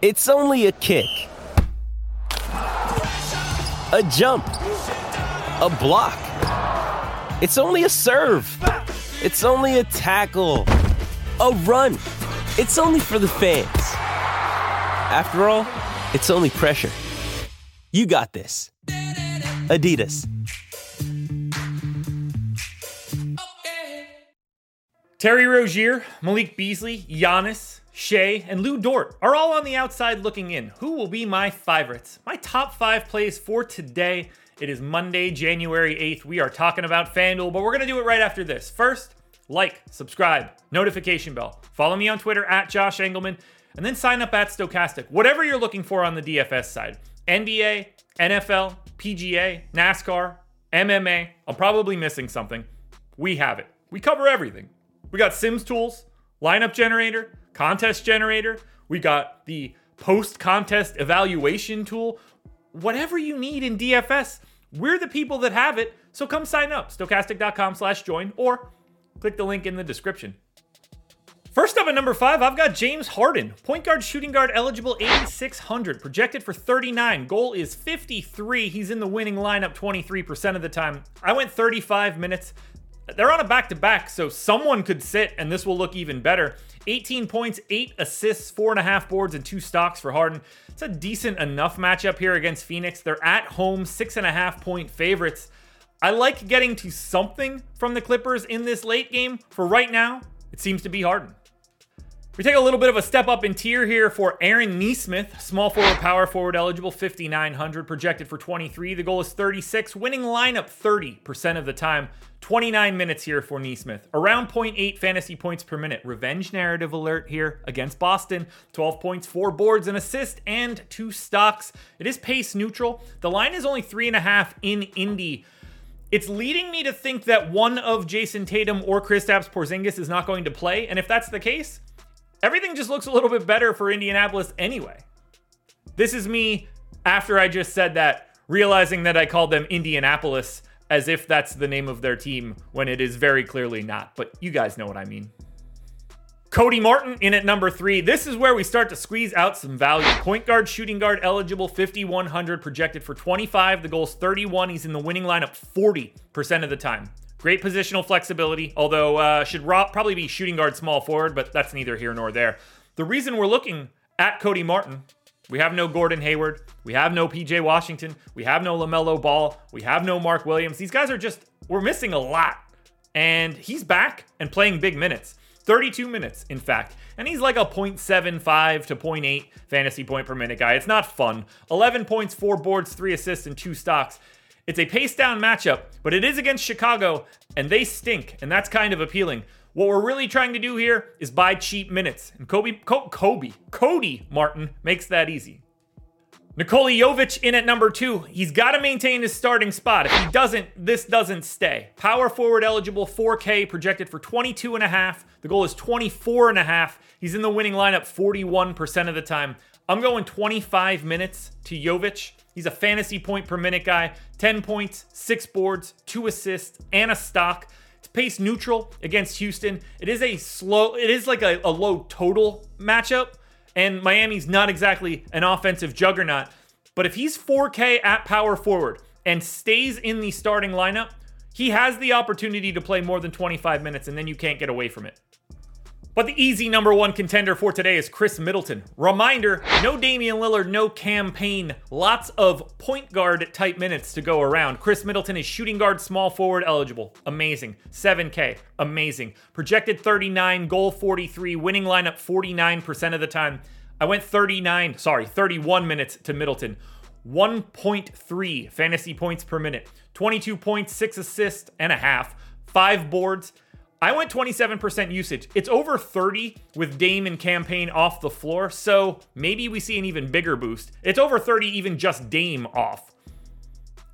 It's only a kick, a jump, a block. It's only a serve. It's only a tackle, a run. It's only for the fans. After all, it's only pressure. You got this. Adidas. Terry Rozier, Malik Beasley, Giannis, Shai, and Lu Dort are all on the outside looking in. Who will be my favorites? My top five plays for today. It is Monday, January 8th. We are talking about FanDuel, but we're going to do it right after this. First, like, subscribe, notification bell. Follow me on Twitter at Josh Engleman, and then sign up at Stokastic. Whatever you're looking for on the DFS side NBA, NFL, PGA, NASCAR, MMA. I'm probably missing something. We have it. We cover everything. We got Sims tools, lineup generator, contest generator. We got the post contest evaluation tool. Whatever you need in DFS, we're the people that have it. So come sign up, stokastic.com slash join, or click the link in the description. First up at number five, I've got James Harden. Point guard, shooting guard eligible 8,600, projected for 39. Goal is 53. He's in the winning lineup 23% of the time. I went 35 minutes. They're on a back to back, so someone could sit and this will look even better. 18 points, 8 assists, 4.5 boards, and 2 stocks for Harden. It's a decent enough matchup here against Phoenix. They're at home, 6.5 point favorites. I like getting to something from the Clippers in this late game. For right now, it seems to be Harden. We take a little bit of a step up in tier here for Aaron Nesmith, small forward, power forward eligible, 5,900, projected for 23. The goal is 36, winning lineup 30% of the time. 29 minutes here for Nesmith. Around 0.8 fantasy points per minute. Revenge narrative alert here against Boston. 12 points, 4 boards, an assist, and 2 stocks. It is pace neutral. The line is only 3.5 in Indy. It's leading me to think that one of Jayson Tatum or Kristaps Porzingis is not going to play. And if that's the case, everything just looks a little bit better for Indianapolis anyway. This is me after I just said that, realizing that I called them Indianapolis as if that's the name of their team when it is very clearly not. But you guys know what I mean. Cody Martin in at number three. This is where we start to squeeze out some value. Point guard, shooting guard eligible, 5,100, projected for 25. The goal's 31. He's in the winning lineup 40% of the time. Great positional flexibility, although uh, should probably be shooting guard small forward, but that's neither here nor there. The reason we're looking at Cody Martin, we have no Gordon Hayward, we have no PJ Washington, we have no LaMelo Ball, we have no Mark Williams. These guys are just, we're missing a lot. And he's back and playing big minutes. 32 minutes, in fact. And he's like a 0.75 to 0.8 fantasy point per minute guy. It's not fun. 11 points, 4 boards, 3 assists, and 2 stocks. It's a pace down matchup, but it is against Chicago, and they stink, and that's kind of appealing. What we're really trying to do here is buy cheap minutes, and Kobe, Co- Kobe, Cody Martin makes that easy. Nikola Jovic in at number two. He's got to maintain his starting spot. If he doesn't, this doesn't stay. Power forward eligible, 4K, projected for 22 and a half. The goal is 24 and a half. He's in the winning lineup 41% of the time. I'm going 25 minutes to Jovic. He's a fantasy point per minute guy. 10 points, 6 boards, 2 assists, and a stock. It's pace neutral against Houston. It is a slow, it is like a, a low total matchup. And Miami's not exactly an offensive juggernaut. But if he's 4K at power forward and stays in the starting lineup, he has the opportunity to play more than 25 minutes, and then you can't get away from it. But the easy number one contender for today is Khris Middleton. Reminder no Damian Lillard, no campaign. Lots of point guard type minutes to go around. Khris Middleton is shooting guard, small forward eligible. Amazing. 7K. Amazing. Projected 39, goal 43, winning lineup 49% of the time. I went 39, sorry, 31 minutes to Middleton. 1.3 fantasy points per minute, 22 points, 6 assists and a half, 5 boards. I went 27% usage. It's over 30 with Dame and campaign off the floor, so maybe we see an even bigger boost. It's over 30 even just Dame off.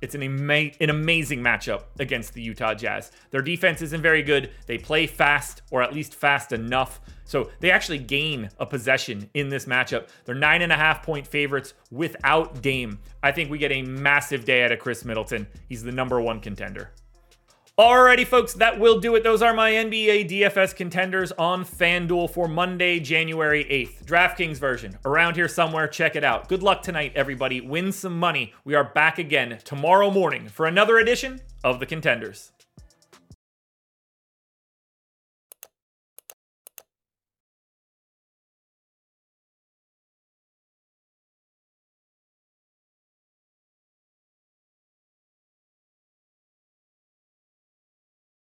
It's an, ama- an amazing matchup against the Utah Jazz. Their defense isn't very good. They play fast, or at least fast enough. So they actually gain a possession in this matchup. They're nine and a half point favorites without Dame. I think we get a massive day out of Khris Middleton. He's the number one contender. Alrighty, folks, that will do it. Those are my NBA DFS contenders on FanDuel for Monday, January 8th. DraftKings version, around here somewhere. Check it out. Good luck tonight, everybody. Win some money. We are back again tomorrow morning for another edition of the Contenders.